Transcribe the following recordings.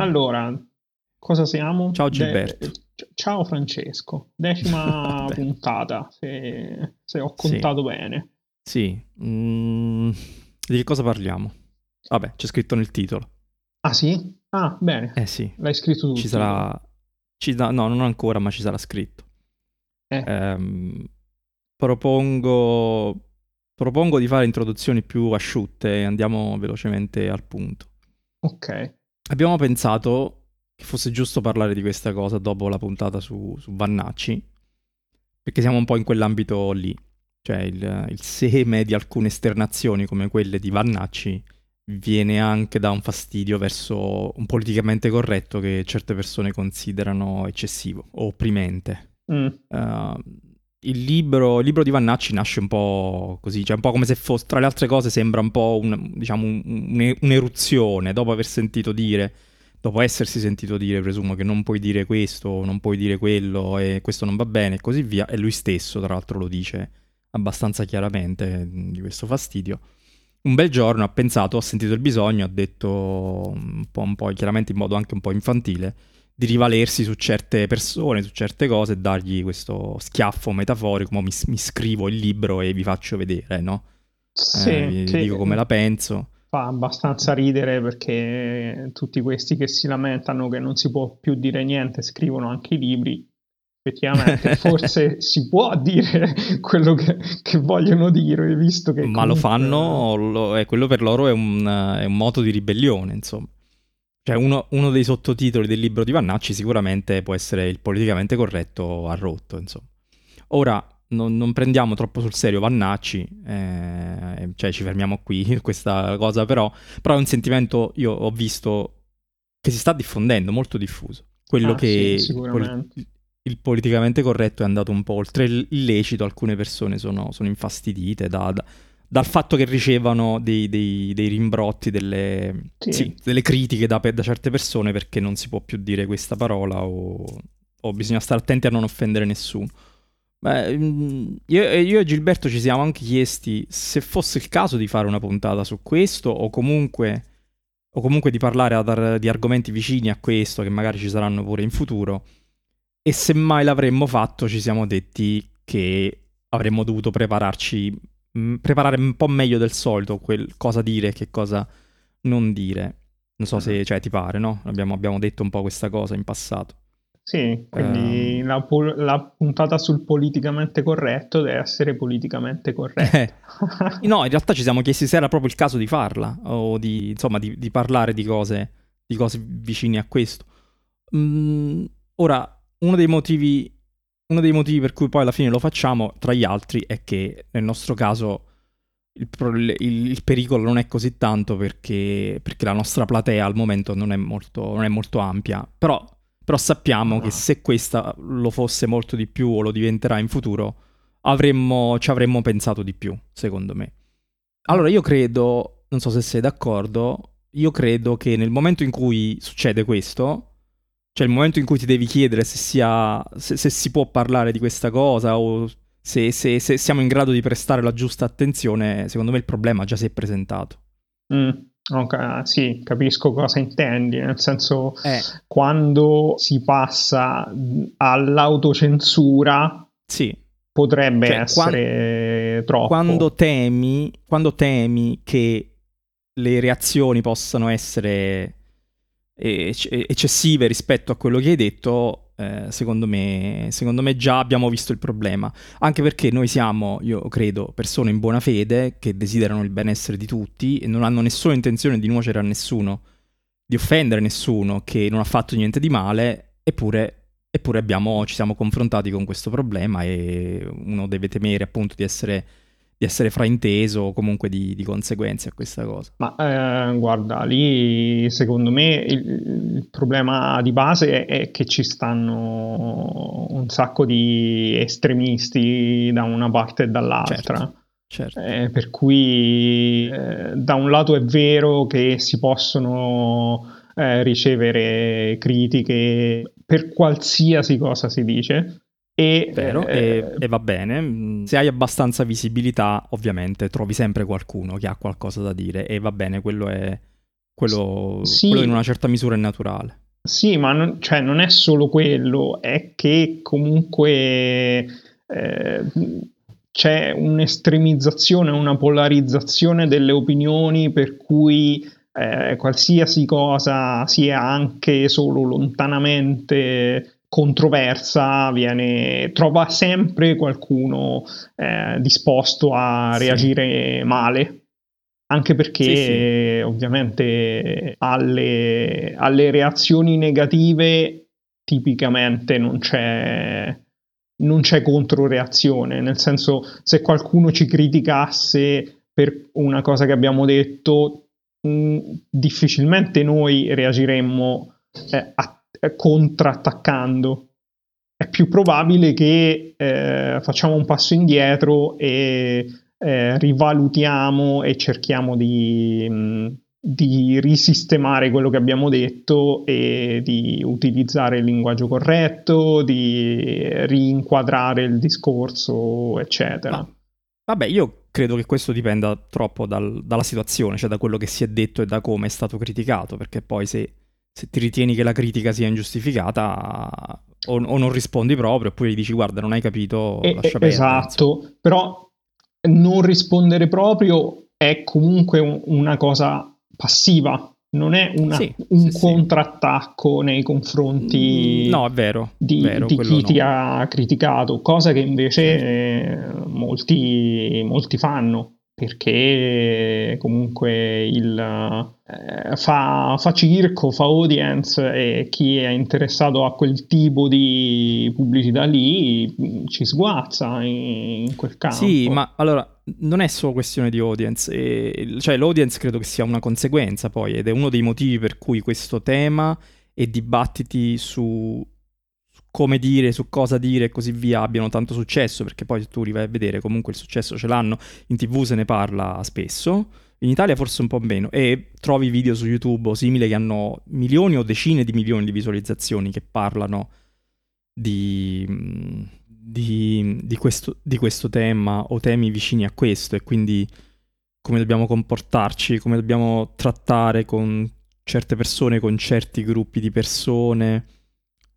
Allora, cosa siamo? Ciao Gilberto. De- ciao Francesco, decima puntata, se, se, ho contato sì. bene. Sì, mm, di che cosa parliamo? Vabbè, c'è scritto nel titolo. Ah sì? Ah, bene. Eh sì. L'hai scritto tu. Ci sarà... Ci da... No, non ancora, ma ci sarà scritto. Eh. Ehm, propongo... propongo di fare introduzioni più asciutte e andiamo velocemente al punto. Ok. Abbiamo pensato che fosse giusto parlare di questa cosa dopo la puntata su, su Vannacci, perché siamo un po' in quell'ambito lì. Cioè il, il seme di alcune esternazioni come quelle di Vannacci viene anche da un fastidio verso un politicamente corretto che certe persone considerano eccessivo o opprimente. Mm. Uh, il, libro, il libro, di Vannacci nasce un po' così, cioè un po' come se fosse, tra le altre cose, sembra un po' un, diciamo, un, un'eruzione dopo aver sentito dire, dopo essersi sentito dire, presumo che non puoi dire questo, non puoi dire quello e questo non va bene e così via, e lui stesso tra l'altro lo dice abbastanza chiaramente di questo fastidio. Un bel giorno ha pensato, ha sentito il bisogno, ha detto un po', un po', chiaramente in modo anche un po' infantile, di rivalersi su certe persone, su certe cose e dargli questo schiaffo metaforico, mi, mi scrivo il libro e vi faccio vedere, no? Sì, eh, vi dico come la penso. Fa abbastanza ridere perché tutti questi che si lamentano che non si può più dire niente scrivono anche i libri effettivamente forse si può dire quello che, che, vogliono dire, visto che... Ma comunque... lo fanno, lo, eh, quello per loro è un, è un, moto di ribellione, insomma. Cioè uno, uno, dei sottotitoli del libro di Vannacci sicuramente può essere il politicamente corretto a rotto, insomma. Ora, non, non prendiamo troppo sul serio Vannacci, eh, cioè ci fermiamo qui, questa cosa, però, però è un sentimento, io ho visto, che si sta diffondendo, molto diffuso. Quello ah, che... Sì, sicuramente il politicamente corretto è andato un po' oltre l'illecito, alcune persone sono, sono infastidite da, da, dal fatto che ricevano dei, dei, dei rimbrotti, delle, sì. Sì, delle critiche da, da, certe persone perché non si può più dire questa parola o, o bisogna stare attenti a non offendere nessuno. Beh, mm, io, io, e Gilberto ci siamo anche chiesti se fosse il caso di fare una puntata su questo o comunque, o comunque di parlare ad, di argomenti vicini a questo che magari ci saranno pure in futuro e se mai l'avremmo fatto, ci siamo detti che avremmo dovuto prepararci, mh, preparare un po' meglio del solito quel cosa dire e che cosa non dire. Non so se cioè, ti pare, no? Abbiamo, abbiamo detto un po' questa cosa in passato. Sì, quindi um... la, la, puntata sul politicamente corretto deve essere politicamente corretta. Eh. no, in realtà ci siamo chiesti se era proprio il caso di farla o di, insomma, di, di parlare di cose, di cose vicine a questo. Mm, ora, uno dei motivi uno dei motivi per cui poi alla fine lo facciamo, tra gli altri, è che nel nostro caso il, il, il pericolo non è così tanto perché, perché, la nostra platea al momento non è molto, non è molto ampia. Però, però sappiamo ah. che se questa lo fosse molto di più o lo diventerà in futuro, avremmo, ci avremmo pensato di più, secondo me. Allora io credo, non so se sei d'accordo, io credo che nel momento in cui succede questo, cioè il momento in cui ti devi chiedere se, sia, se, se si può parlare di questa cosa o se, se, siamo in grado di prestare la giusta attenzione, secondo me il problema già si è presentato. Mm, ok, sì, capisco cosa intendi, nel senso eh. quando si passa all'autocensura sì. potrebbe cioè, essere quando, troppo. Quando temi, quando temi che le reazioni possano essere eccessive rispetto a quello che hai detto, eh, secondo, me, secondo me già abbiamo visto il problema. Anche perché noi siamo, io credo, persone in buona fede che desiderano il benessere di tutti e non hanno nessuna intenzione di nuocere a nessuno, di offendere nessuno che non ha fatto niente di male, eppure, eppure abbiamo, ci siamo confrontati con questo problema e uno deve temere appunto di essere di essere frainteso o comunque di, di, conseguenze a questa cosa. Ma eh, guarda, lì secondo me il, il problema di base è, è, che ci stanno un sacco di estremisti da una parte e dall'altra. Certo. Certo. Eh, per cui eh, da un lato è vero che si possono eh, ricevere critiche per qualsiasi cosa si dice, e, Vero, eh, e, e, va bene. Se hai abbastanza visibilità, ovviamente trovi sempre qualcuno che ha qualcosa da dire e va bene, quello è, quello, sì. quello in una certa misura è naturale. Sì, ma non, cioè, non è solo quello, è che comunque eh, c'è un'estremizzazione, una polarizzazione delle opinioni per cui eh, qualsiasi cosa sia anche solo lontanamente controversa viene, trova sempre qualcuno eh, disposto a reagire sì. male anche perché sì, sì. ovviamente alle, alle, reazioni negative tipicamente non c'è, non c'è controreazione, nel senso se qualcuno ci criticasse per una cosa che abbiamo detto, mh, mm, difficilmente noi reagiremmo eh, a, contrattaccando. È più probabile che eh, facciamo un passo indietro e eh, rivalutiamo e cerchiamo di, mh, di, risistemare quello che abbiamo detto e di utilizzare il linguaggio corretto, di rinquadrare il discorso, eccetera. Ma, vabbè, io credo che questo dipenda troppo dal, dalla situazione, cioè da quello che si è detto e da come è stato criticato, perché poi se, se ti ritieni che la critica sia ingiustificata o, o, non rispondi proprio, oppure dici guarda non hai capito, e, lascia perdere. Esatto, però non rispondere proprio è comunque un, una cosa passiva, non è una, sì, un sì, contrattacco sì. nei confronti mm, no, vero, di, vero, di chi no. ti ha criticato, cosa che invece eh, molti, molti fanno perché comunque il, eh, fa, fa, circo, fa audience e chi è interessato a quel tipo di pubblicità lì mm, ci sguazza in, in quel campo. Sì, ma allora non è solo questione di audience, e, cioè l'audience credo che sia una conseguenza poi ed è uno dei motivi per cui questo tema e dibattiti su come dire, su cosa dire e così via abbiano tanto successo, perché poi se tu li vai a vedere comunque il successo ce l'hanno, in tv se ne parla spesso, in Italia forse un po' meno, e trovi video su YouTube o simili che hanno milioni o decine di milioni di visualizzazioni che parlano di, di, di, questo, di questo tema o temi vicini a questo e quindi come dobbiamo comportarci, come dobbiamo trattare con certe persone, con certi gruppi di persone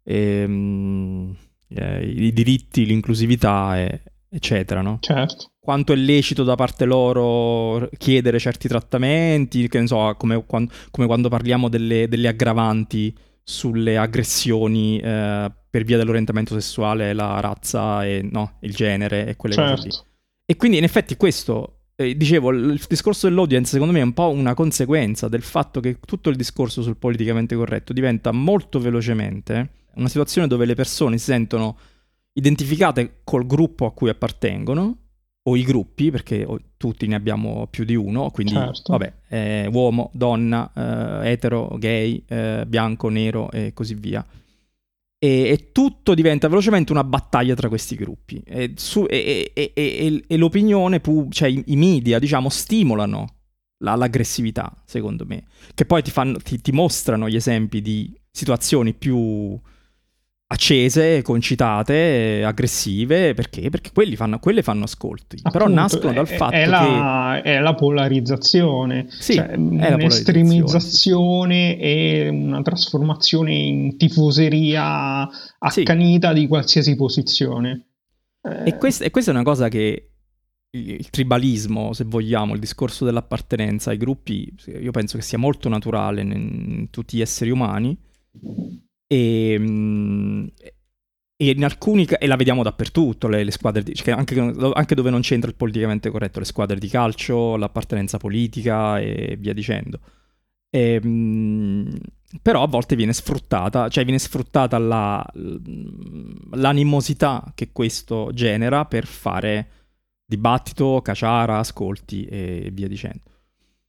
e, um, eh, i diritti, l'inclusività, e, eccetera, no? Certo. Quanto è lecito da parte loro chiedere certi trattamenti, che ne so, come quando, come quando parliamo delle, delle, aggravanti sulle aggressioni eh, per via dell'orientamento sessuale, la razza e no, il genere e quelle certo. cose lì. Certo. E quindi in effetti questo eh, dicevo, il discorso dell'audience secondo me è un po' una conseguenza del fatto che tutto il discorso sul politicamente corretto diventa molto velocemente una situazione dove le persone si sentono identificate col gruppo a cui appartengono, o i gruppi, perché tutti ne abbiamo più di uno, quindi certo. vabbè, eh, uomo, donna, eh, etero, gay, eh, bianco, nero e così via. E, e, tutto diventa velocemente una battaglia tra questi gruppi. E, su, e, e l'opinione, pu- cioè i, i, media, diciamo, stimolano la, l'aggressività, secondo me, che poi ti, fanno, ti, ti mostrano gli esempi di situazioni più accese, concitate, aggressive, perché? Perché fanno, quelle fanno ascolti, Appunto, però nascono dal fatto è la, che... È la polarizzazione, sì, cioè, un'estremizzazione e una trasformazione in tifoseria accanita sì. di qualsiasi posizione. Eh... E, questa, e questa è una cosa che il tribalismo, se vogliamo, il discorso dell'appartenenza ai gruppi, io penso che sia molto naturale in tutti gli esseri umani e, ehm, e in alcuni e la vediamo dappertutto le, le squadre di, cioè anche, anche, dove non c'entra il politicamente corretto le squadre di calcio l'appartenenza politica e via dicendo e, ehm, però a volte viene sfruttata cioè viene sfruttata la, l'animosità che questo genera per fare dibattito caciara ascolti e via dicendo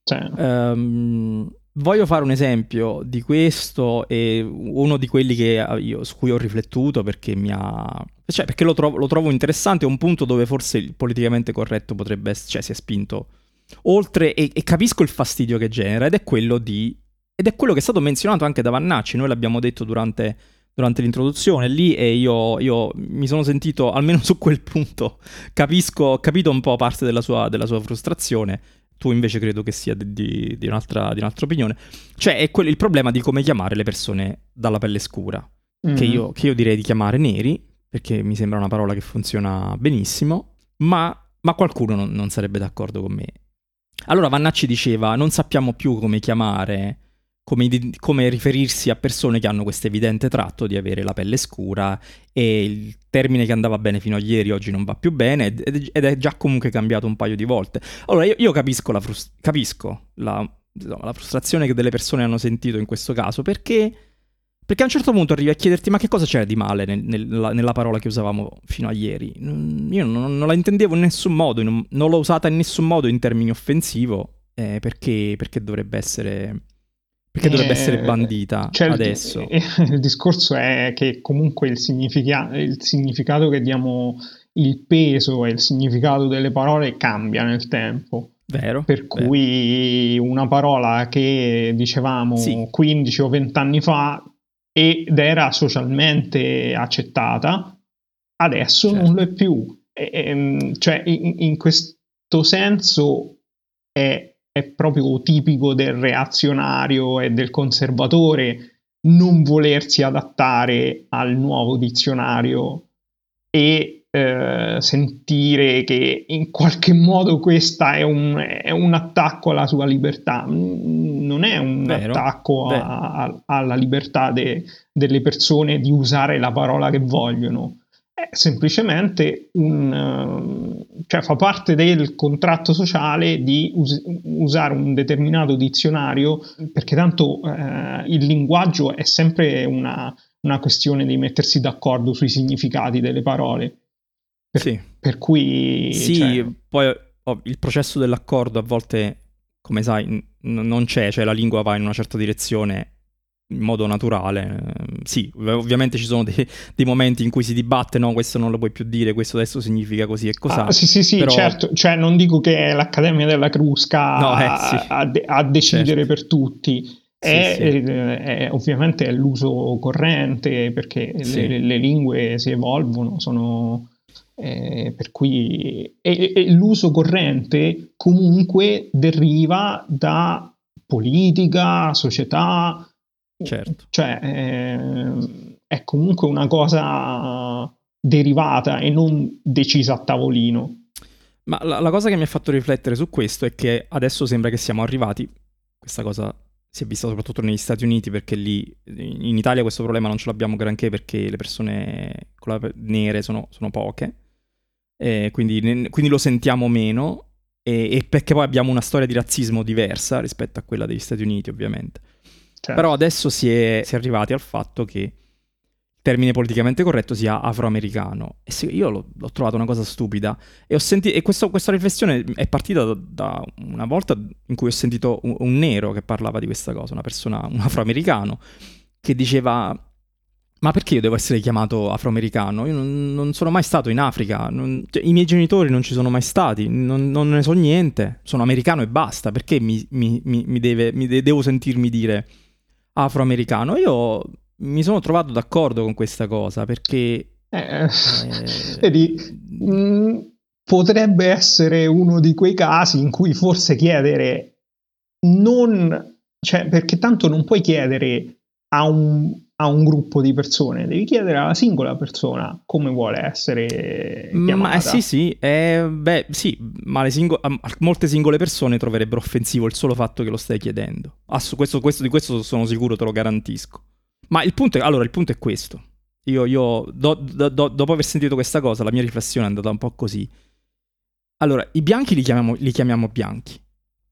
cioè. um, Voglio fare un esempio di questo e uno di quelli io, su cui ho riflettuto perché mi ha... Cioè, perché lo trovo, lo trovo interessante, è un punto dove forse il politicamente corretto potrebbe essere... Cioè, si è spinto oltre e, e capisco il fastidio che genera ed è quello di... Ed è quello che è stato menzionato anche da Vannacci, noi l'abbiamo detto durante, durante l'introduzione lì e io, io, mi sono sentito, almeno su quel punto, capisco, capito un po' parte della sua, della sua frustrazione tu invece credo che sia di, di, di, un'altra, di un'altra, opinione. Cioè, è quello, il problema di come chiamare le persone dalla pelle scura, mm. che, io, che, io, direi di chiamare neri, perché mi sembra una parola che funziona benissimo, ma, ma qualcuno non, non sarebbe d'accordo con me. Allora Vannacci diceva, non sappiamo più come chiamare come, come, riferirsi a persone che hanno questo evidente tratto di avere la pelle scura e il termine che andava bene fino a ieri oggi non va più bene ed, è già comunque cambiato un paio di volte. Allora io, io capisco, la, frust- capisco la, insomma, la, frustrazione che delle persone hanno sentito in questo caso perché, perché a un certo punto arrivi a chiederti ma che cosa c'era di male nel, nella, nella, parola che usavamo fino a ieri. Io non, non la intendevo in nessun modo, non, non, l'ho usata in nessun modo in termini offensivo eh, perché, perché dovrebbe essere perché dovrebbe eh, essere bandita cioè adesso? Il, il, discorso è che comunque il, significa, il significato che diamo, il peso e il significato delle parole cambia nel tempo. Vero. Per vero. cui una parola che dicevamo sì. 15 o 20 anni fa ed era socialmente accettata, adesso certo. non lo è più. E, e, ehm, cioè, in, in questo senso è è proprio tipico del reazionario e del conservatore non volersi adattare al nuovo dizionario e eh, sentire che in qualche modo questo è, è un, attacco alla sua libertà. Non è un vero, attacco a, a, alla libertà de, delle persone di usare la parola che vogliono è semplicemente un, cioè fa parte del contratto sociale di us- usare un determinato dizionario perché tanto eh, il linguaggio è sempre una, una, questione di mettersi d'accordo sui significati delle parole. Per, sì. per cui... Sì, cioè... poi oh, il processo dell'accordo a volte, come sai, n- non c'è, cioè la lingua va in una certa direzione in modo naturale. Sì, ovviamente ci sono dei, dei, momenti in cui si dibatte, no, questo non lo puoi più dire, questo adesso significa così e cos'ha. Ah, sì, sì, sì, però... certo, cioè non dico che l'Accademia della Crusca no, eh, sì. a, a, decidere certo. per tutti. È, sì, sì. È, è, ovviamente è l'uso corrente perché le, le, lingue si evolvono, sono, eh, per cui e l'uso corrente comunque deriva da politica, società, Certo. Cioè, eh, è comunque una cosa derivata e non decisa a tavolino. Ma la, la, cosa che mi ha fatto riflettere su questo è che adesso sembra che siamo arrivati, questa cosa si è vista soprattutto negli Stati Uniti perché lì in Italia questo problema non ce l'abbiamo granché perché le persone nere sono, sono poche, quindi, quindi, lo sentiamo meno e, e perché poi abbiamo una storia di razzismo diversa rispetto a quella degli Stati Uniti ovviamente. Certo. Però adesso si è, si è, arrivati al fatto che il termine politicamente corretto sia afroamericano. E se, io l'ho, l'ho, trovato una cosa stupida. E, ho sentito, e questo, questa riflessione è partita da, da, una volta in cui ho sentito un, un, nero che parlava di questa cosa, una persona, un afroamericano, che diceva... Ma perché io devo essere chiamato afroamericano? Io non, non sono mai stato in Africa, non, cioè, i miei genitori non ci sono mai stati, non, non, ne so niente, sono americano e basta, perché mi, mi, mi, mi deve, de- devo sentirmi dire afroamericano. Io mi sono trovato d'accordo con questa cosa perché... Eh, vedi, mh, mm, potrebbe essere uno di quei casi in cui forse chiedere non... Cioè, perché tanto non puoi chiedere a un, a un gruppo di persone, devi chiedere alla singola persona come vuole essere chiamata. Ma eh, sì, sì, eh, beh, sì, ma singo- molte singole persone troverebbero offensivo il solo fatto che lo stai chiedendo. Ass- questo, questo, di questo sono sicuro, te lo garantisco. Ma il punto è, allora, il punto è questo. Io, io do, do, do, dopo aver sentito questa cosa, la mia riflessione è andata un po' così. Allora, i bianchi li chiamiamo, li chiamiamo bianchi.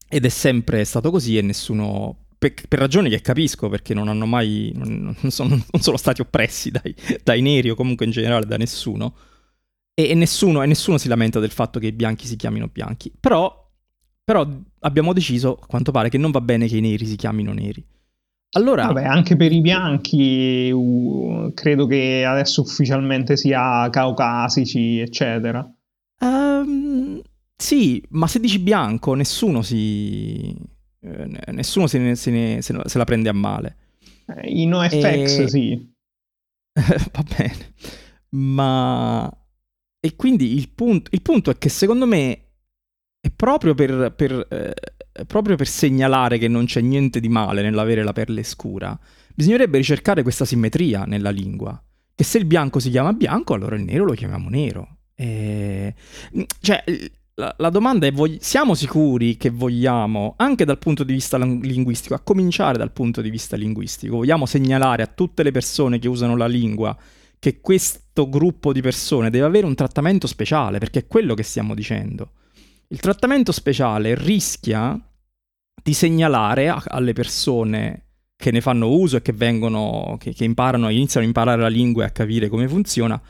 Ed è sempre stato così e nessuno per, per, ragioni che capisco, perché non hanno mai, non, sono, non sono, stati oppressi dai, dai, neri o comunque in generale da nessuno. E, e, nessuno, e, nessuno, si lamenta del fatto che i bianchi si chiamino bianchi. Però, però abbiamo deciso, a quanto pare, che non va bene che i neri si chiamino neri. Allora... Vabbè, anche per i bianchi uh, credo che adesso ufficialmente sia caucasici, eccetera. Um, sì, ma se dici bianco, nessuno si, nessuno se, ne, se, ne, se, la prende a male. Eh, I NoFX e... sì. Va bene. Ma... E quindi il punto, il punto è che secondo me E proprio per, per, eh, proprio per segnalare che non c'è niente di male nell'avere la pelle scura, bisognerebbe ricercare questa simmetria nella lingua. Che se il bianco si chiama bianco, allora il nero lo chiamiamo nero. E... Cioè, la, la, domanda è: vog- siamo sicuri che vogliamo, anche dal punto di vista linguistico, a cominciare dal punto di vista linguistico, vogliamo segnalare a tutte le persone che usano la lingua che questo gruppo di persone deve avere un trattamento speciale, perché è quello che stiamo dicendo. Il trattamento speciale rischia di segnalare a- alle persone che ne fanno uso e che vengono, che, che imparano, iniziano a imparare la lingua e a capire come funziona,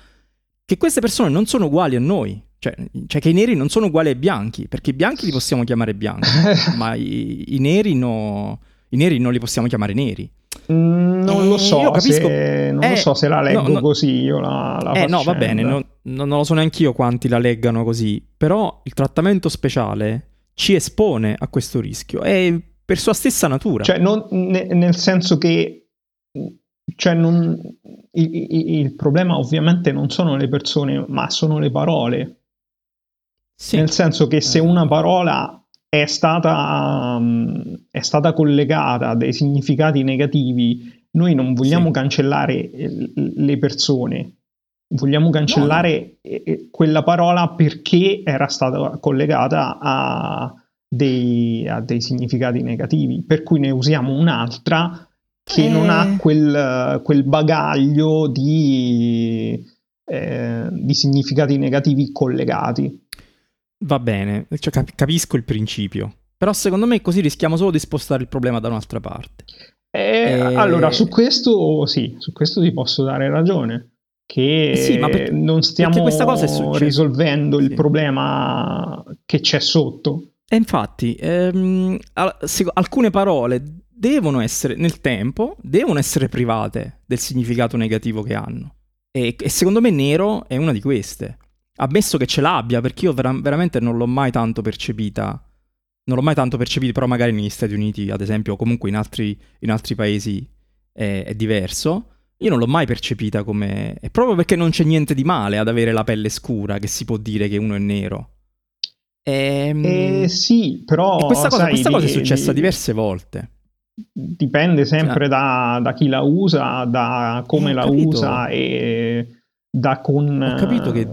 che queste persone non sono uguali a noi. Cioè, cioè, che i neri non sono uguali ai bianchi, perché i bianchi li possiamo chiamare bianchi, ma i, i, neri no, i, neri non li possiamo chiamare neri. Mm, non lo so, capisco, se, non eh, lo so se la leggo no, no, così, io la, la eh, No, va bene, non, non lo so neanche io quanti la leggano così, però il trattamento speciale ci espone a questo rischio, è per sua stessa natura. Cioè, non, ne, nel senso che cioè non, il, il, problema ovviamente non sono le persone, ma sono le parole. Sì. Nel senso che se una parola è stata, um, è stata collegata a dei significati negativi, noi non vogliamo sì. cancellare eh, le persone, vogliamo cancellare no, no. quella parola perché era stata collegata a dei, a dei, significati negativi, per cui ne usiamo un'altra che eh. non ha eh. quel, quel bagaglio di, eh, di significati negativi collegati. Va bene, cioè, cap- capisco il principio, però secondo me così rischiamo solo di spostare il problema da un'altra parte. Eh, e... Allora, su questo sì, su questo ti posso dare ragione. Che eh sì, per... non stiamo risolvendo il sì. problema che c'è sotto. E infatti, ehm, alcune parole devono essere, nel tempo, devono essere private del significato negativo che hanno. E, e secondo me nero è una di queste ammesso che ce l'abbia, perché io vera- veramente non l'ho mai tanto percepita. Non l'ho mai tanto percepita, però magari negli Stati Uniti, ad esempio, o comunque in altri, in altri paesi è, è, diverso. Io non l'ho mai percepita come... È proprio perché non c'è niente di male ad avere la pelle scura che si può dire che uno è nero. Ehm... Eh, sì, però... E questa, cosa, sai, questa cosa, è successa di... diverse volte. Dipende sempre cioè... da, da, chi la usa, da come eh, la capito. usa e da con... Ho capito che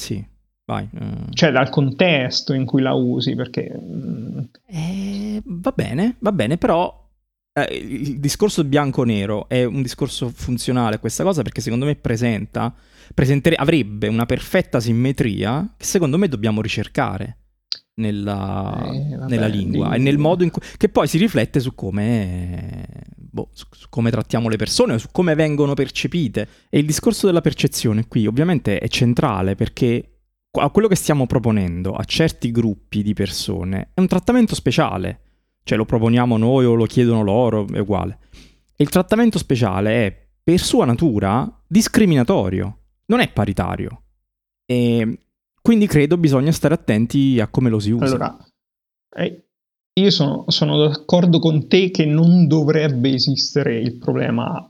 sì, vai. Uh... Cioè dal contesto in cui la usi, perché... Mm, eh, va bene, va bene, però eh, il discorso bianco-nero è un discorso funzionale questa cosa perché secondo me presenta, avrebbe una perfetta simmetria che secondo me dobbiamo ricercare nella, eh, vabbè, nella lingua e nel modo in cui... che poi si riflette su come, boh, su come trattiamo le persone, su come vengono percepite. E il discorso della percezione qui ovviamente è centrale perché quello che stiamo proponendo a certi gruppi di persone è un trattamento speciale. Cioè lo proponiamo noi o lo chiedono loro, è uguale. E il trattamento speciale è per sua natura discriminatorio, non è paritario. E quindi credo bisogna stare attenti a come lo si usa. Allora, eh, io sono, sono d'accordo con te che non dovrebbe esistere il problema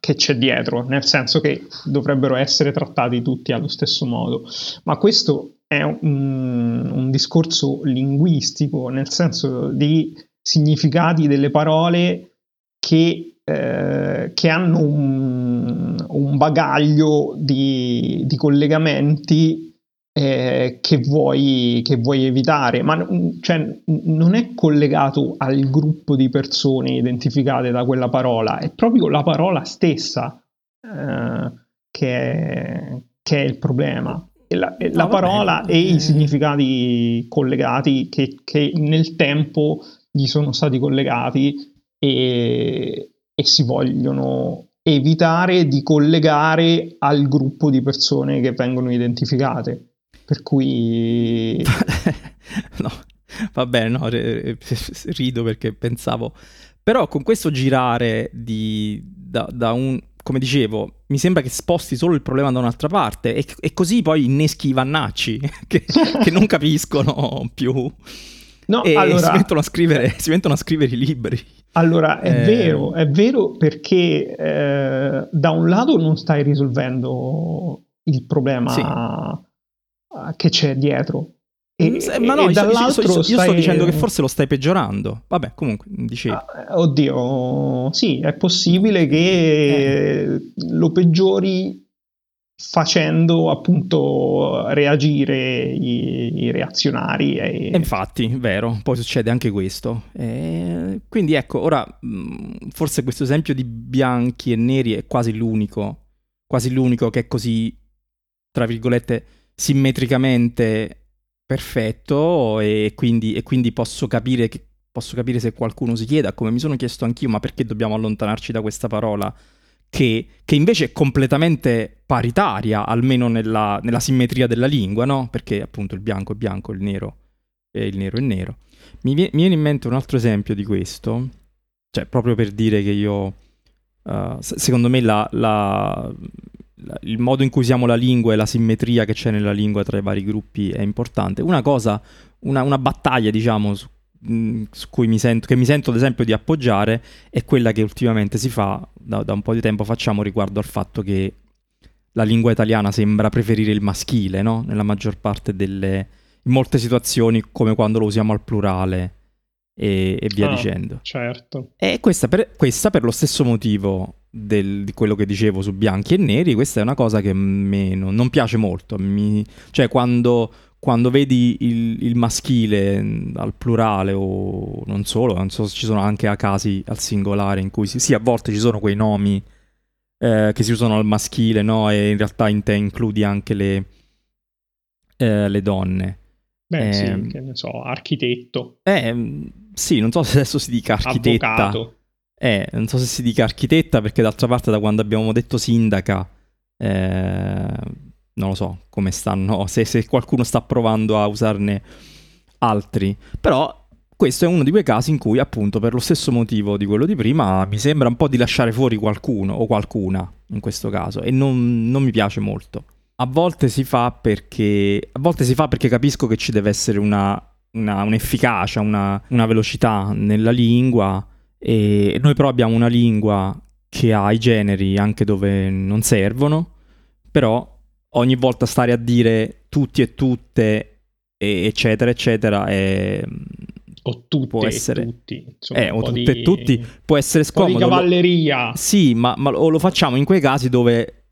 che c'è dietro, nel senso che dovrebbero essere trattati tutti allo stesso modo, ma questo è un, un discorso linguistico, nel senso di significati delle parole che, eh, che hanno un, un bagaglio di, di collegamenti eh, che, vuoi, che, vuoi, evitare, ma cioè, non è collegato al gruppo di persone identificate da quella parola, è proprio la parola stessa eh, che, è, che, è, il problema. E la, e la parola bene. e i significati collegati che, che, nel tempo gli sono stati collegati e, e si vogliono evitare di collegare al gruppo di persone che vengono identificate. Per cui... no, va bene, no, rido perché pensavo... Però con questo girare di, da, da un... Come dicevo, mi sembra che sposti solo il problema da un'altra parte e, e così poi inneschi i vannacci che, che non capiscono più. No, e allora, si, mettono scrivere, si, mettono a scrivere, i libri. Allora, è eh... vero, è vero perché eh, da un lato non stai risolvendo il problema sì che c'è dietro. E, mm, ma no, dall'altro io, io, io stai... sto dicendo che forse lo stai peggiorando. Vabbè, comunque, dicevi. Ah, oddio, sì, è possibile che eh. lo peggiori facendo appunto reagire i, i reazionari. E... Infatti, vero, poi succede anche questo. E quindi ecco, ora mm, forse questo esempio di bianchi e neri è quasi l'unico, quasi l'unico che è così, tra virgolette, simmetricamente perfetto e quindi, e quindi posso capire che posso capire se qualcuno si chieda, come mi sono chiesto anch'io, ma perché dobbiamo allontanarci da questa parola? Che, che invece è completamente paritaria, almeno nella, nella, simmetria della lingua, no? Perché appunto il bianco è bianco, il nero è il nero è nero. Mi, mi viene in mente un altro esempio di questo, cioè proprio per dire che io, uh, secondo me la, la, il modo in cui usiamo la lingua e la simmetria che c'è nella lingua tra i vari gruppi è importante. Una cosa, una, una battaglia, diciamo, su, mh, su cui mi sento, che mi sento ad esempio di appoggiare è quella che ultimamente si fa, da, da un po' di tempo facciamo riguardo al fatto che la lingua italiana sembra preferire il maschile, no? Nella maggior parte delle... in molte situazioni, come quando lo usiamo al plurale e, e via ah, dicendo. Certo. E questa per, questa per lo stesso motivo del, di quello che dicevo su bianchi e neri, questa è una cosa che me non, non piace molto. Mi, cioè, quando, quando vedi il, il, maschile mm, al plurale o non solo, non so se ci sono anche a casi al singolare in cui si, sì, a volte ci sono quei nomi eh, che si usano al maschile, no? E in realtà in te includi anche le, eh, le donne. Beh, eh, sì, ehm, che ne so, architetto. Eh, mm, sì, non so se adesso si dica architetta. Avvocato. Eh, non so se si dica architetta perché d'altra parte da quando abbiamo detto sindaca, eh, non lo so come stanno, se, se, qualcuno sta provando a usarne altri. Però questo è uno di quei casi in cui appunto per lo stesso motivo di quello di prima mi sembra un po' di lasciare fuori qualcuno o qualcuna in questo caso e non, non mi piace molto. A volte si fa perché, si fa perché capisco che ci deve essere una, una, un'efficacia, una, una velocità nella lingua e noi però abbiamo una lingua che ha i generi anche dove non servono, però ogni volta stare a dire tutti e tutte, e eccetera, eccetera, è, o tutte può essere, tutti, insomma, eh, o tutte di, e tutti, può essere scomodo. di cavalleria. Lo, sì, ma, ma lo, lo facciamo in quei casi dove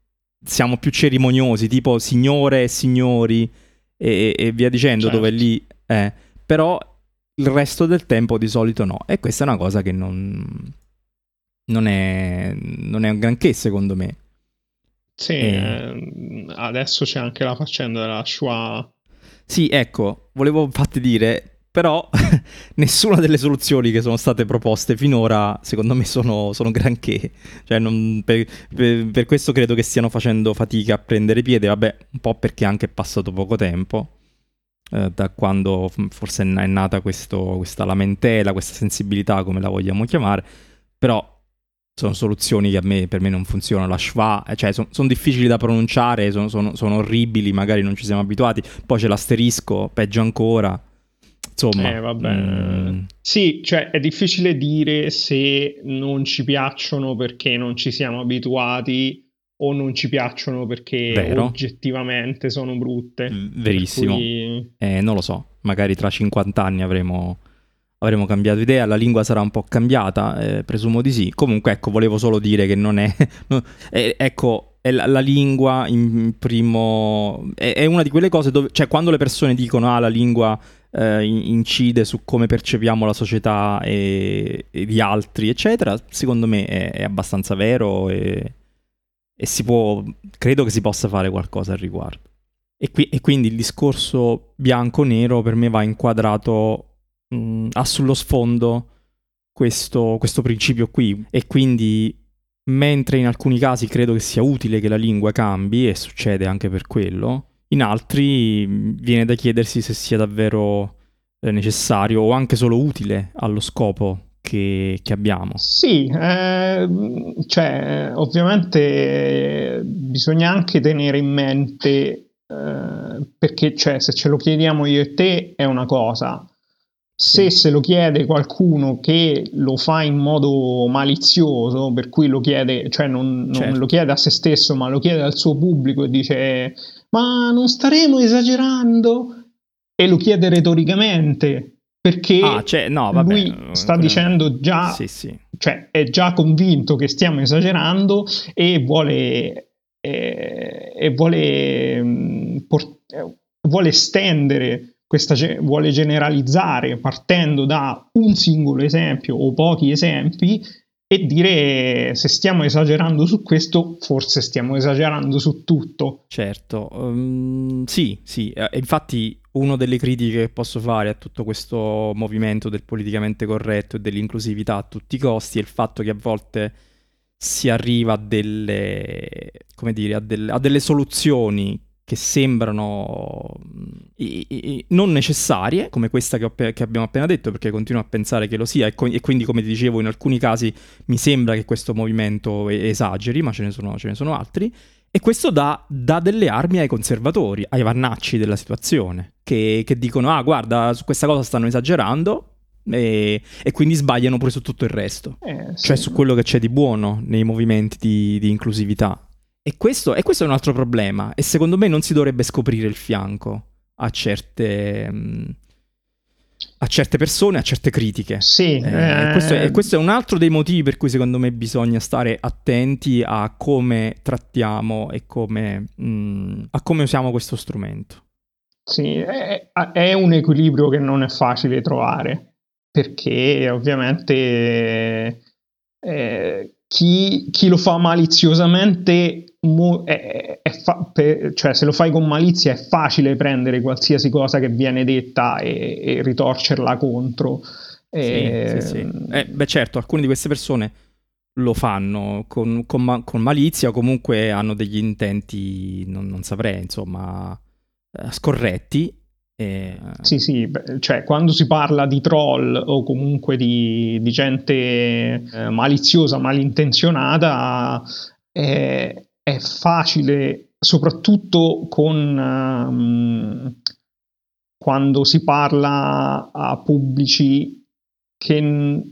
siamo più cerimoniosi, tipo signore e signori e, e via dicendo, certo. dove lì... Eh, però il resto del tempo di solito no. E questa è una cosa che non, non, è, non è un granché secondo me. Sì, e... eh, adesso c'è anche la faccenda della Shoah. Sì, ecco, volevo infatti dire, però nessuna delle soluzioni che sono state proposte finora, secondo me, sono, sono granché. Cioè, non, per, per, per, questo credo che stiano facendo fatica a prendere piede, vabbè, un po' perché anche è passato poco tempo. Eh, da quando forse è nata questo, questa lamentela, questa sensibilità, come la vogliamo chiamare, però sono soluzioni che me, per me non funzionano. La schwa, eh, cioè sono son difficili da pronunciare, sono, sono, sono, orribili, magari non ci siamo abituati. Poi c'è l'asterisco, peggio ancora. Insomma, eh, vabbè. Mm. Sì, cioè è difficile dire se non ci piacciono perché non ci siamo abituati o non ci piacciono perché Vero. oggettivamente sono brutte. Verissimo. Cui... Eh, non lo so, magari tra 50 anni avremo, avremo cambiato idea, la lingua sarà un po' cambiata, eh, presumo di sì. Comunque, ecco, volevo solo dire che non è... eh, ecco, è la, la, lingua in primo... È, è, una di quelle cose dove... Cioè, quando le persone dicono, ah, la lingua eh, incide su come percepiamo la società e, e gli altri, eccetera, secondo me è, è abbastanza vero e e si può, credo che si possa fare qualcosa al riguardo. E, qui, e quindi il discorso bianco-nero per me va inquadrato, mh, ha sullo sfondo questo, questo principio qui e quindi mentre in alcuni casi credo che sia utile che la lingua cambi e succede anche per quello, in altri viene da chiedersi se sia davvero eh, necessario o anche solo utile allo scopo che, che abbiamo. Sì, eh, cioè, ovviamente bisogna anche tenere in mente, eh, perché cioè, se ce lo chiediamo io e te è una cosa, se se lo chiede qualcuno che lo fa in modo malizioso, per cui lo chiede, cioè non, non certo. lo chiede a se stesso, ma lo chiede al suo pubblico e dice ma non staremo esagerando? e lo chiede retoricamente perché ah, cioè, no, vabbè, lui sta dicendo già, sì, sì. cioè è già convinto che stiamo esagerando e vuole, eh, e vuole, mm, port- vuole estendere questa, vuole generalizzare partendo da un singolo esempio o pochi esempi e dire se stiamo esagerando su questo, forse stiamo esagerando su tutto. Certo, um, sì, sì, e infatti una delle critiche che posso fare a tutto questo movimento del politicamente corretto e dell'inclusività a tutti i costi è il fatto che a volte si arriva a delle, dire, a delle, a delle soluzioni che sembrano i, i, non necessarie, come questa che, che, abbiamo appena detto, perché continuo a pensare che lo sia, e, co- e, quindi, come dicevo, in alcuni casi mi sembra che questo movimento esageri, ma ce ne sono, ce ne sono altri. E questo dà, dà, delle armi ai conservatori, ai vannacci della situazione, che, che dicono: ah, guarda, su questa cosa stanno esagerando. E, e quindi sbagliano pure su tutto il resto, eh, sì. cioè su quello che c'è di buono nei movimenti di, di inclusività. E questo, e questo, è un altro problema. E secondo me non si dovrebbe scoprire il fianco a certe, mm, a certe persone, a certe critiche. Sì. Eh, eh... Questo, è, questo, è, un altro dei motivi per cui secondo me bisogna stare attenti a come trattiamo e come, mh, mm, a come usiamo questo strumento. Sì, è, è un equilibrio che non è facile trovare perché ovviamente eh, chi, chi, lo fa maliziosamente, mo, è, è fa, per, cioè se lo fai con malizia è facile prendere qualsiasi cosa che viene detta e, e ritorcerla contro. E, sì, sì, sì. Eh, beh certo, alcune di queste persone lo fanno con, con, con malizia o comunque hanno degli intenti, non, non saprei, insomma, eh, scorretti e... Sì, sì, cioè quando si parla di troll o comunque di, di gente eh, maliziosa, malintenzionata, è, è, facile, soprattutto con um, quando si parla a pubblici che,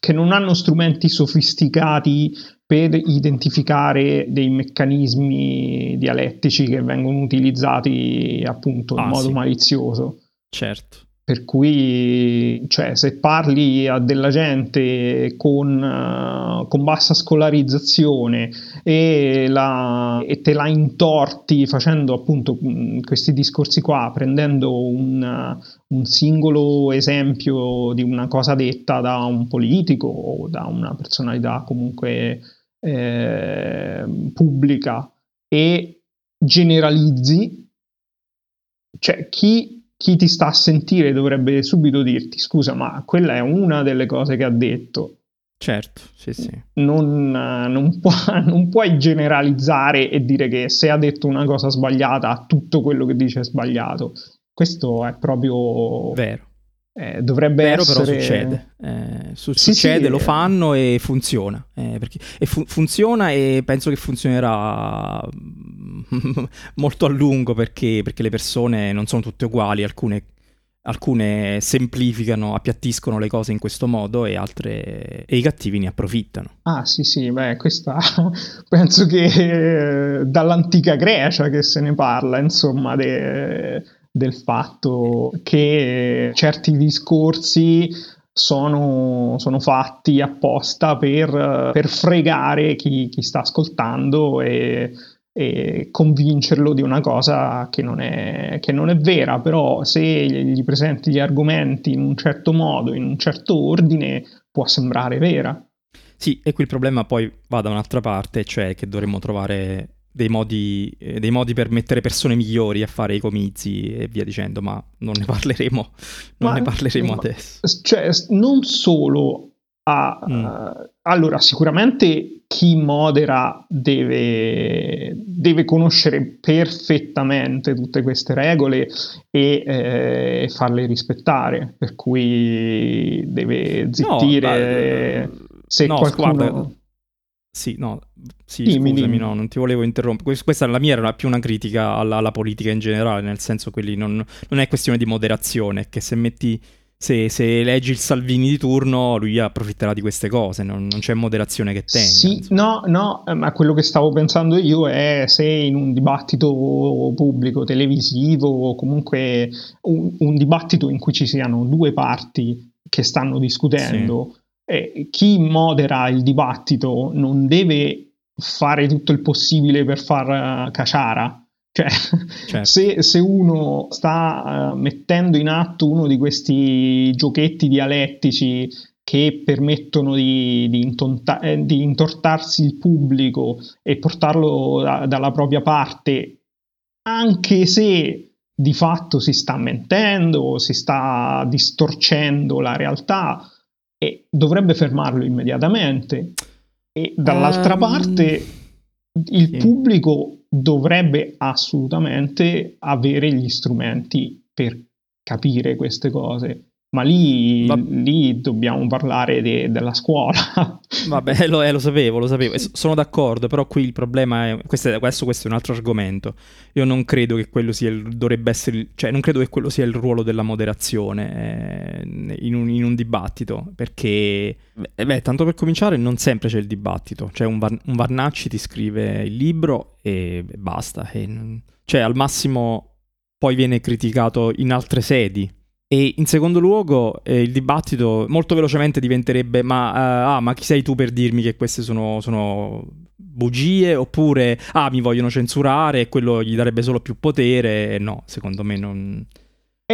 che non hanno strumenti sofisticati per identificare dei meccanismi dialettici che vengono utilizzati appunto in ah, modo sì. malizioso. Certo. Per cui, cioè, se parli a della gente con, uh, con bassa scolarizzazione e, la, e, te la intorti facendo appunto mm, questi discorsi qua, prendendo un, uh, un, singolo esempio di una cosa detta da un politico o da una personalità comunque eh, pubblica e generalizzi, cioè chi, chi, ti sta a sentire dovrebbe subito dirti scusa ma quella è una delle cose che ha detto. Certo, sì, sì. Non, non, può, non puoi generalizzare e dire che se ha detto una cosa sbagliata tutto quello che dice è sbagliato. Questo è proprio... Vero eh, dovrebbe Vero, essere... però succede. Eh, su- sì, succede, sì, lo fanno e funziona. Eh, perché, e fu- funziona e penso che funzionerà molto a lungo perché, perché, le persone non sono tutte uguali, alcune, alcune, semplificano, appiattiscono le cose in questo modo e altre e i cattivi ne approfittano. Ah sì sì, beh questa penso che eh, dall'antica Grecia che se ne parla, insomma, de del fatto che certi discorsi sono, sono fatti apposta per, per fregare chi, chi, sta ascoltando e, e, convincerlo di una cosa che non, è, che non è vera, però se gli presenti gli argomenti in un certo modo, in un certo ordine, può sembrare vera. Sì, e qui il problema poi va da un'altra parte, cioè che dovremmo trovare dei modi, eh, dei modi, per mettere persone migliori a fare i comizi e via dicendo, ma non ne parleremo, non ma, ne parleremo ma, adesso. Cioè, non solo a... Mm. Uh, allora, sicuramente chi modera deve, deve, conoscere perfettamente tutte queste regole e eh, farle rispettare, per cui deve zittire... No, se no, qualcuno... Guarda, sì, no, sì, dimmi, scusami, dimmi. no, non ti volevo interrompere. Questa la mia era più una critica alla, alla politica in generale, nel senso che non, non, è questione di moderazione, che se metti, se, se, leggi il Salvini di turno, lui approfitterà di queste cose, non, non c'è moderazione che tenga. Sì, no, no, eh, ma quello che stavo pensando io è se in un dibattito pubblico, televisivo o comunque un, un dibattito in cui ci siano due parti che stanno discutendo, sì. eh, chi modera il dibattito non deve fare tutto il possibile per far uh, caciara cioè, certo. se, se, uno sta uh, mettendo in atto uno di questi giochetti dialettici che permettono di, di, intonta- eh, di intortarsi il pubblico e portarlo da, dalla propria parte, anche se di fatto si sta mentendo, si sta distorcendo la realtà, e dovrebbe fermarlo immediatamente. E dall'altra um, parte il sì. pubblico dovrebbe assolutamente avere gli strumenti per capire queste cose. Ma lì, Va... lì dobbiamo parlare de- della scuola. Vabbè, lo, eh, lo, sapevo, lo sapevo. Sono d'accordo, però qui il problema è... Questo, è... questo, questo è un altro argomento. Io non credo che quello sia il... dovrebbe essere... Cioè, non credo che quello sia il ruolo della moderazione eh, in, un, un, dibattito, perché... Beh, tanto per cominciare, non sempre c'è il dibattito. Cioè, un, Var... un Varnacci ti scrive il libro e basta. E non... Cioè, al massimo poi viene criticato in altre sedi e in secondo luogo eh, il dibattito molto velocemente diventerebbe ma, uh, ah, ma chi sei tu per dirmi che queste sono, sono bugie oppure ah mi vogliono censurare e quello gli darebbe solo più potere no secondo me non,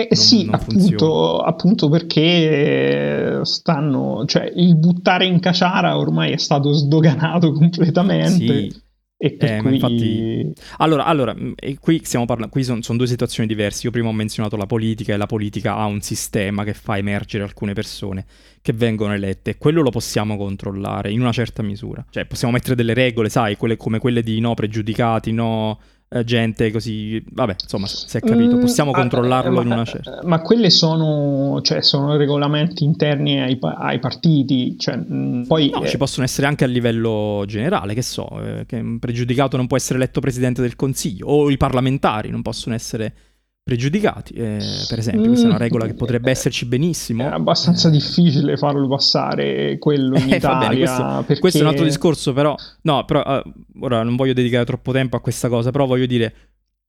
eh, non sì non appunto, appunto, perché stanno cioè il buttare in caciara ormai è stato sdoganato completamente sì e per eh, cui... infatti... Allora, allora mm, qui stiamo parlando, qui sono son due situazioni diverse. Io prima ho menzionato la politica e la politica ha un sistema che fa emergere alcune persone che vengono elette e quello lo possiamo controllare in una certa misura. Cioè possiamo mettere delle regole, sai, quelle, come quelle di no pregiudicati, no eh, gente così, vabbè, insomma, si è capito, mm, possiamo mm, controllarlo ma, in una certa. Ma quelle sono, cioè, sono regolamenti interni ai, ai partiti, cioè, mm, poi... No, eh... ci possono essere anche a livello generale, che so, eh, che un pregiudicato non può essere eletto presidente del consiglio, o i parlamentari non possono essere pregiudicati, eh, per esempio. Questa è una regola che potrebbe esserci benissimo. È abbastanza difficile farlo passare quello in Italia. Bene, questo, perché... questo, è un altro discorso, però... No, però uh, ora non voglio dedicare troppo tempo a questa cosa, però voglio dire,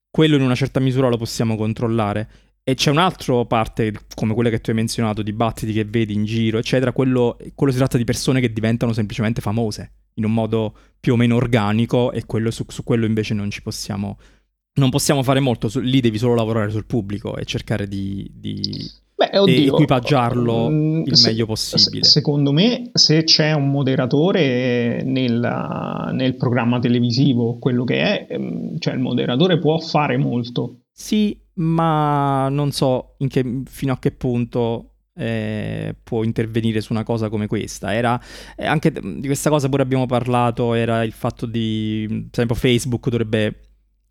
quello in una certa misura lo possiamo controllare. E c'è un'altra parte, come quella che tu hai menzionato, dibattiti che vedi in giro, eccetera, quello, quello si tratta di persone che diventano semplicemente famose in un modo più o meno organico e quello, su, su quello invece non ci possiamo non possiamo fare molto, su, lì devi solo lavorare sul pubblico e cercare di, di Beh, oddio, equipaggiarlo mm, il se, meglio possibile. secondo me, se c'è un moderatore nel, nel, programma televisivo, quello che è, ehm, cioè il moderatore può fare molto. Sì, ma non so che, fino a che punto eh, può intervenire su una cosa come questa. Era eh, anche di questa cosa pure abbiamo parlato, era il fatto di, per esempio, Facebook dovrebbe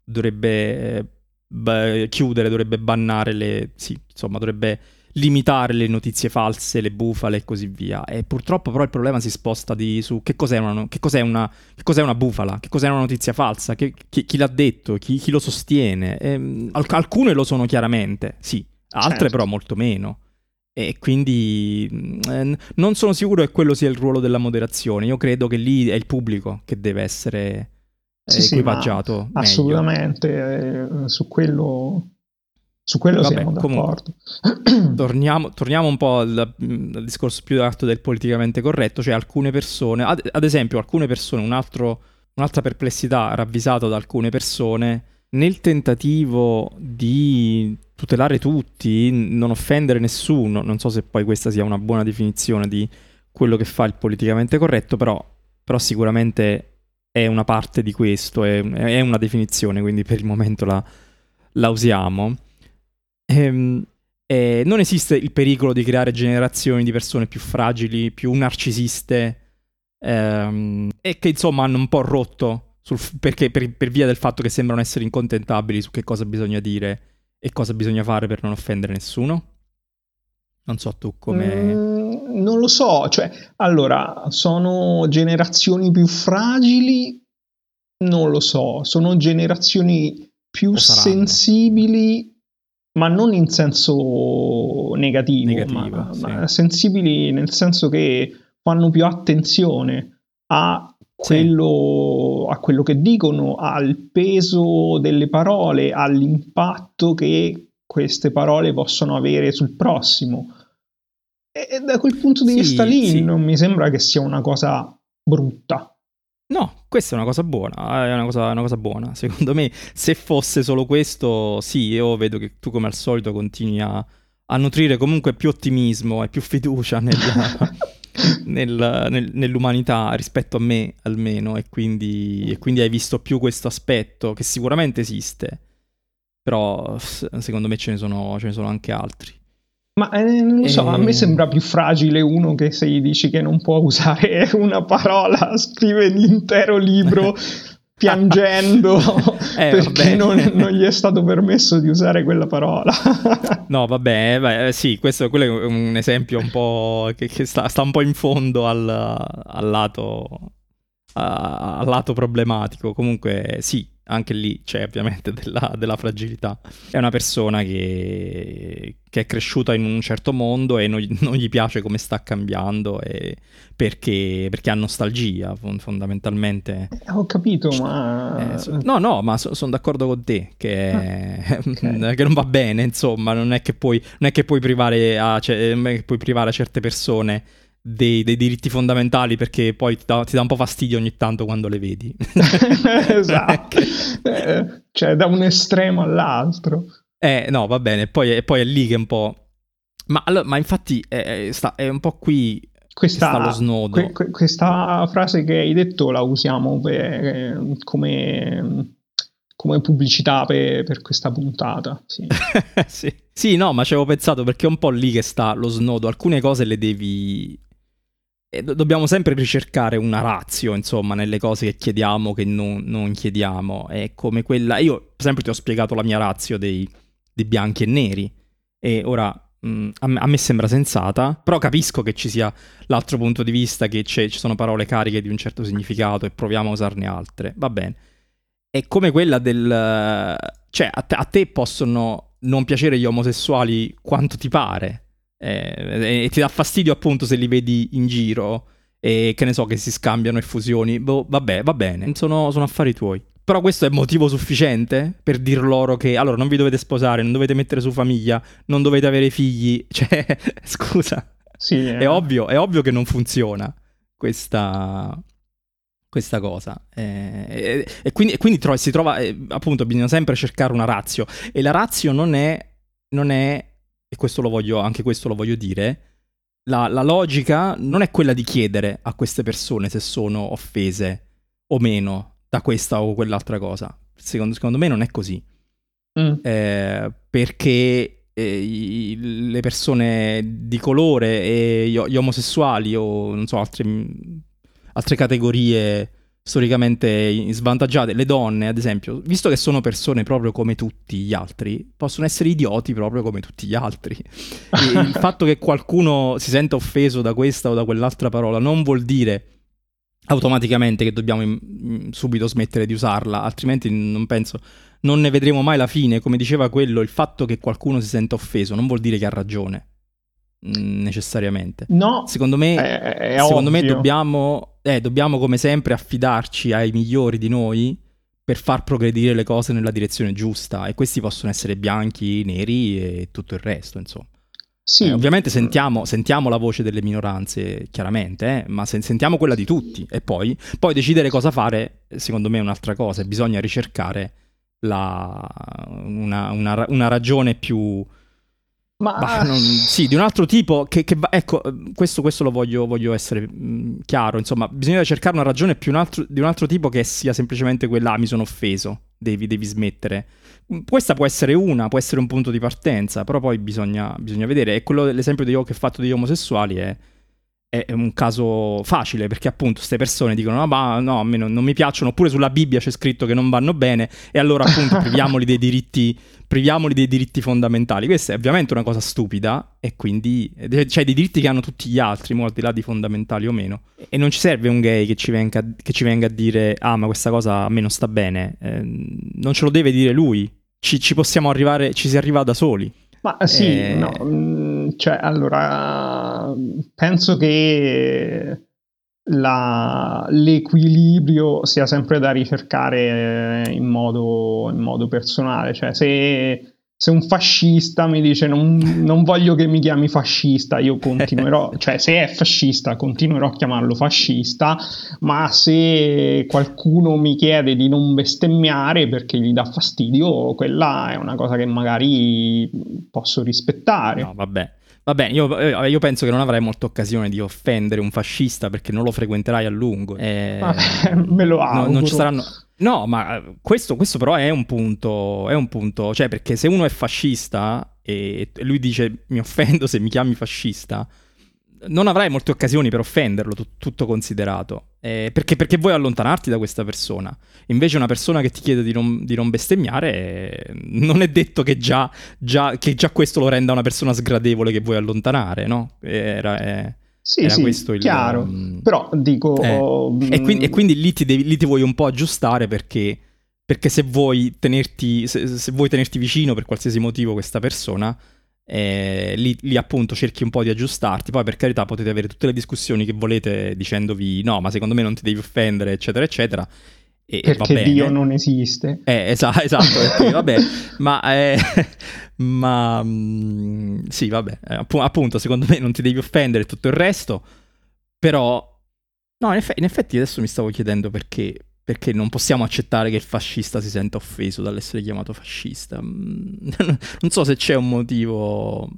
dovrebbe eh, b- chiudere, dovrebbe bannare le... sì, insomma, dovrebbe limitare le notizie false, le bufale e così via. E purtroppo però il problema si sposta di, su che cos'è una, che cos'è una, che cos'è una bufala, che cos'è una notizia falsa, che, chi, chi, l'ha detto, chi, chi lo sostiene. E, ehm, alcune lo sono chiaramente, sì, altre certo. però molto meno. E quindi mm, eh, non sono sicuro che quello sia il ruolo della moderazione. Io credo che lì è il pubblico che deve essere sì, equipaggiato. Sì, assolutamente, eh, su quello, su quello Vabbè, siamo d'accordo. torniamo, torniamo, un po' al, al, discorso più alto del politicamente corretto, cioè alcune persone, ad, ad esempio alcune persone, un altro, un'altra perplessità ravvisata da alcune persone, nel tentativo di tutelare tutti, non offendere nessuno, non so se poi questa sia una buona definizione di quello che fa il politicamente corretto, però, però sicuramente è una parte di questo, è, è una definizione, quindi per il momento la, la usiamo. Ehm, eh, non esiste il pericolo di creare generazioni di persone più fragili, più narcisiste, ehm, e che insomma hanno un po' rotto sul, perché, per, per, via del fatto che sembrano essere incontentabili su che cosa bisogna dire e cosa bisogna fare per non offendere nessuno. Non so tu come... Mm, non lo so, cioè, allora, sono generazioni più fragili? Non lo so, sono generazioni più sensibili? ma non in senso negativo, negativo ma, sì. ma sensibili nel senso che fanno più attenzione a quello, sì. a quello che dicono, al peso delle parole, all'impatto che queste parole possono avere sul prossimo. E da quel punto di sì, vista lì sì. non mi sembra che sia una cosa brutta. No, questa è una cosa buona, è una cosa, una cosa, buona. Secondo me, se fosse solo questo, sì, io vedo che tu come al solito continui a, a nutrire comunque più ottimismo e più fiducia nel, nel, nel, nell'umanità rispetto a me almeno e quindi, e quindi hai visto più questo aspetto che sicuramente esiste, però secondo me ce ne sono, ce ne sono anche altri. Ma eh, non lo so, e... a me sembra più fragile uno che se gli dici che non può usare una parola, scrive l'intero libro piangendo eh, perché non, non, gli è stato permesso di usare quella parola. no, vabbè, beh, sì, questo è un esempio un po' che, che sta, sta, un po' in fondo al, al, lato, al lato problematico. Comunque, sì, anche lì c'è ovviamente della, della fragilità. È una persona che, che, è cresciuta in un certo mondo e non, non gli piace come sta cambiando perché, perché, ha nostalgia fondamentalmente. Ho capito, ma... Eh, no, no, ma so, sono d'accordo con te che, ah, okay. che, non va bene, insomma, non è che puoi, non è che puoi privare a, cioè, puoi privare a certe persone dei, dei, diritti fondamentali perché poi ti dà, ti dà, un po' fastidio ogni tanto quando le vedi. esatto, eh, cioè da un estremo all'altro. Eh no, va bene, poi, poi è lì che è un po'... Ma, ma infatti è, sta, è, un po' qui questa, sta lo snodo. Que, questa frase che hai detto la usiamo per, come come pubblicità per, per questa puntata. Sì. sì. sì. no, ma ci avevo pensato perché è un po' lì che sta lo snodo. Alcune cose le devi e do- dobbiamo sempre ricercare una razio, insomma, nelle cose che chiediamo, che non, non chiediamo. È come quella. Io sempre ti ho spiegato la mia razio dei, dei bianchi e neri. E ora mh, mm, a, me, a, me, sembra sensata, però capisco che ci sia l'altro punto di vista, che ci sono parole cariche di un certo significato e proviamo a usarne altre. Va bene. È come quella del. Cioè, a te, a te possono non piacere gli omosessuali quanto ti pare eh, e ti dà fastidio appunto se li vedi in giro e che ne so che si scambiano e fusioni. Boh, vabbè, va bene, sono, sono affari tuoi. Però questo è motivo sufficiente per dir loro che allora non vi dovete sposare, non dovete mettere su famiglia, non dovete avere figli. Cioè, scusa. Sì, eh. è, ovvio, è ovvio che non funziona questa, questa cosa. Eh, e, e, quindi, e quindi tro- si trova, eh, appunto, bisogna sempre cercare una razio. E la razio non è, non è e questo lo voglio, anche questo lo voglio dire, la, la, logica non è quella di chiedere a queste persone se sono offese o meno da questa o quell'altra cosa. Secondo, secondo me non è così. Mm. Eh, perché eh, le persone di colore e gli, gli omosessuali o non so, altre, altre categorie storicamente svantaggiate, le donne, ad esempio, visto che sono persone proprio come tutti gli altri, possono essere idioti proprio come tutti gli altri. E il fatto che qualcuno si senta offeso da questa o da quell'altra parola non vuol dire automaticamente che dobbiamo in, subito smettere di usarla, altrimenti non penso, non ne vedremo mai la fine. Come diceva quello, il fatto che qualcuno si senta offeso non vuol dire che ha ragione. Mm, necessariamente. No, secondo me, è, è secondo me dobbiamo, eh, dobbiamo come sempre affidarci ai migliori di noi per far progredire le cose nella direzione giusta e questi possono essere bianchi, neri e tutto il resto, insomma. Sì. Eh, ovviamente sentiamo, sentiamo, la voce delle minoranze, chiaramente, eh, ma se, sentiamo quella di tutti e poi, poi, decidere cosa fare, secondo me è un'altra cosa, bisogna ricercare la, una, una, una ragione più, ma bah, non, sì, di un altro tipo che, che ecco, questo, questo lo voglio, voglio essere chiaro, insomma, bisogna cercare una ragione più un altro, di un altro tipo che sia semplicemente quella, ah, mi sono offeso, devi, devi, smettere. Questa può essere una, può essere un punto di partenza, però poi bisogna, bisogna vedere. E quello, l'esempio che ho fatto degli omosessuali è è un caso facile perché appunto queste persone dicono ah, no, a me non, non, mi piacciono oppure sulla Bibbia c'è scritto che non vanno bene e allora appunto priviamoli dei diritti priviamoli dei diritti fondamentali. Questa è ovviamente una cosa stupida e quindi cioè dei diritti che hanno tutti gli altri al di là di fondamentali o meno. E non ci serve un gay che ci venga, che ci venga a dire ah ma questa cosa a me non sta bene eh, non ce lo deve dire lui. Ci, ci possiamo arrivare, ci si arriva da soli. Ma sì, eh... no, mm, cioè allora penso che la, l'equilibrio sia sempre da ricercare in modo, in modo personale, cioè se se un fascista mi dice non, non, voglio che mi chiami fascista, io continuerò, cioè se è fascista continuerò a chiamarlo fascista, ma se qualcuno mi chiede di non bestemmiare perché gli dà fastidio, quella è una cosa che magari posso rispettare. No, vabbè. Vabbè, io, eh, io, penso che non avrai molta occasione di offendere un fascista perché non lo frequenterai a lungo. Eh, Vabbè, me lo auguro. No, non ci saranno, No, ma eh, questo, questo, però è un punto, è un punto, cioè perché se uno è fascista e lui dice mi offendo se mi chiami fascista, non avrai molte occasioni per offenderlo, t- tutto considerato, eh, perché, perché, vuoi allontanarti da questa persona. Invece una persona che ti chiede di non, di non bestemmiare, eh, non è detto che già, già, che già, questo lo renda una persona sgradevole che vuoi allontanare, no? Era, eh, sì, Era sì, questo il, chiaro. Um, Però dico... Eh. Um, e, quindi, e, quindi, lì ti, devi, lì ti vuoi un po' aggiustare perché, perché se, vuoi tenerti, se, se, vuoi tenerti vicino per qualsiasi motivo questa persona, eh, lì, lì, appunto cerchi un po' di aggiustarti. Poi per carità potete avere tutte le discussioni che volete dicendovi no, ma secondo me non ti devi offendere, eccetera, eccetera. E, perché Dio non esiste. Eh, esatto, esatto perché, vabbè, ma, eh, ma mh, mm, sì, vabbè, eh, app- appunto, secondo me non ti devi offendere tutto il resto, però, no, in, eff- in effetti adesso mi stavo chiedendo perché, perché non possiamo accettare che il fascista si senta offeso dall'essere chiamato fascista. non so se c'è un motivo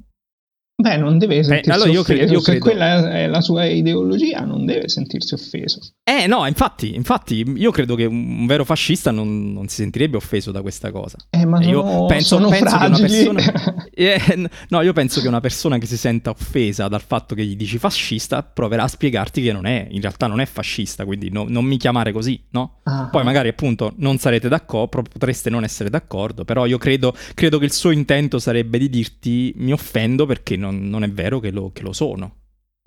Beh, non deve sentirsi eh, allora io offeso. Credo, io credo... Quella è la sua ideologia, non deve sentirsi offeso. Eh, no, infatti, infatti io credo che un vero fascista non, non si sentirebbe offeso da questa cosa. Eh, ma io sono, penso, penso che una persona... eh, no, io penso che una persona che si senta offesa dal fatto che gli dici fascista proverà a spiegarti che non è, in realtà non è fascista, quindi no, non mi chiamare così, no? Ah. Poi magari appunto non sarete d'accordo, potreste non essere d'accordo, però io credo, credo che il suo intento sarebbe di dirti mi offendo perché non non, non è vero che lo, che lo sono.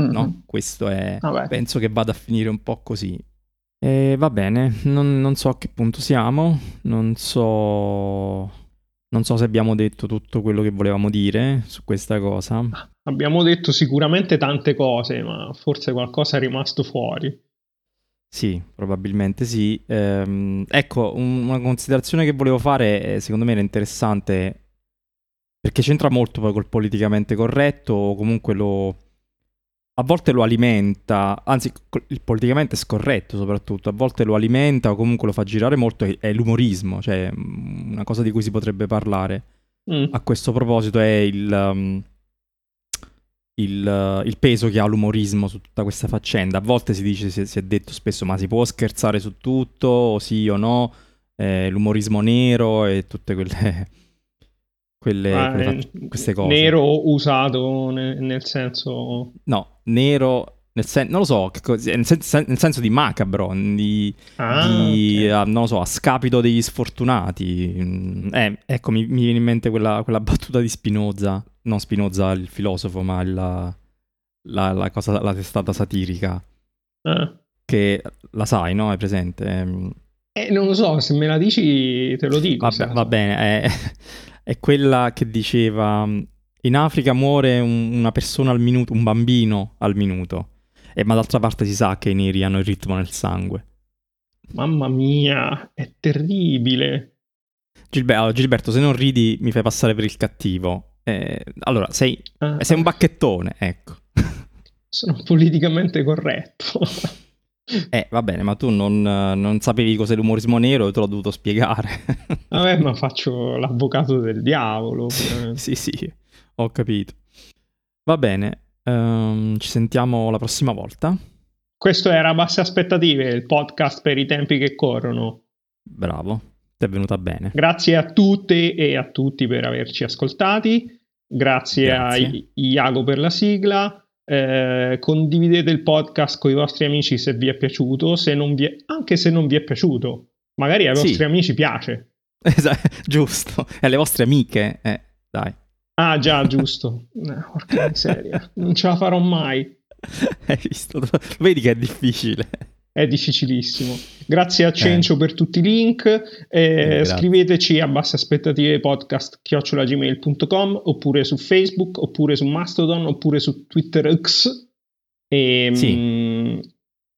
Mm-hmm. No? Questo è... Vabbè. Penso che vada a finire un po' così. E va bene, non, non, so a che punto siamo, non so... Non so se abbiamo detto tutto quello che volevamo dire su questa cosa. Abbiamo detto sicuramente tante cose, ma forse qualcosa è rimasto fuori. Sì, probabilmente sì. Ehm, ecco, un, una considerazione che volevo fare, secondo me era interessante, perché c'entra molto poi col politicamente corretto o comunque lo... A volte lo alimenta, anzi il politicamente scorretto soprattutto, a volte lo alimenta o comunque lo fa girare molto, è l'umorismo, cioè mm, una cosa di cui si potrebbe parlare. Mm. A questo proposito è il, um, il, uh, il, peso che ha l'umorismo su tutta questa faccenda. A volte si dice, si, si è detto spesso, ma si può scherzare su tutto, o sì o no, eh, l'umorismo nero e tutte quelle quelle, ah, quelle queste cose. Nero usato nel, nel senso... No, nero nel sen- non lo so, nel, sen- nel, senso di macabro, di, ah, di okay. uh, non lo so, a scapito degli sfortunati. Mm, eh, ecco, mi, mi, viene in mente quella, quella, battuta di Spinoza, non Spinoza il filosofo, ma il, la, la, cosa, la testata satirica. Ah. Che la sai, no? È presente? Ehm, eh, non lo so, se me la dici te lo dico. Vabbè, va bene, eh, è quella che diceva in Africa muore un, una persona al minuto, un bambino al minuto, e, ma d'altra parte si sa che i neri hanno il ritmo nel sangue. Mamma mia, è terribile. Gilberto, Gilberto se non ridi mi fai passare per il cattivo. Eh, allora, sei, ah. sei un bacchettone, ecco. Sono politicamente corretto. Eh, va bene, ma tu non, non sapevi cos'è l'umorismo nero e te l'ho dovuto spiegare. Vabbè, ma faccio l'avvocato del diavolo. sì, sì, ho capito. Va bene, um, ci sentiamo la prossima volta. Questo era Basse Aspettative, il podcast per i tempi che corrono. Bravo, ti è venuta bene. Grazie a tutte e a tutti per averci ascoltati. Grazie, Grazie. a Iago per la sigla. Eh, condividete il podcast con i vostri amici se vi è piaciuto, se vi è... anche se non vi è piaciuto. Magari ai vostri amici piace. Esatto, giusto. E alle vostre amiche, eh, dai. Ah, già, giusto. Eh, porca miseria, non ce la farò mai. Hai visto? Vedi che è difficile. È difficilissimo. Grazie a Cencio eh. per tutti i link. Eh, scriveteci a basse aspettative podcast chiocciolagmail.com oppure su Facebook, oppure su Mastodon, oppure su Twitter X. E, sì. mh,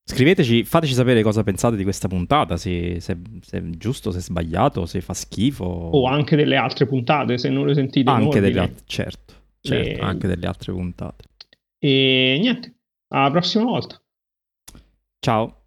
Scriveteci, fateci sapere cosa pensate di questa puntata, se, se, se, è giusto, se è sbagliato, se fa schifo. O anche delle altre puntate, se non le sentite. Anche delle altre, certo, certo e... anche delle altre puntate. E niente, alla prossima volta. Ciao.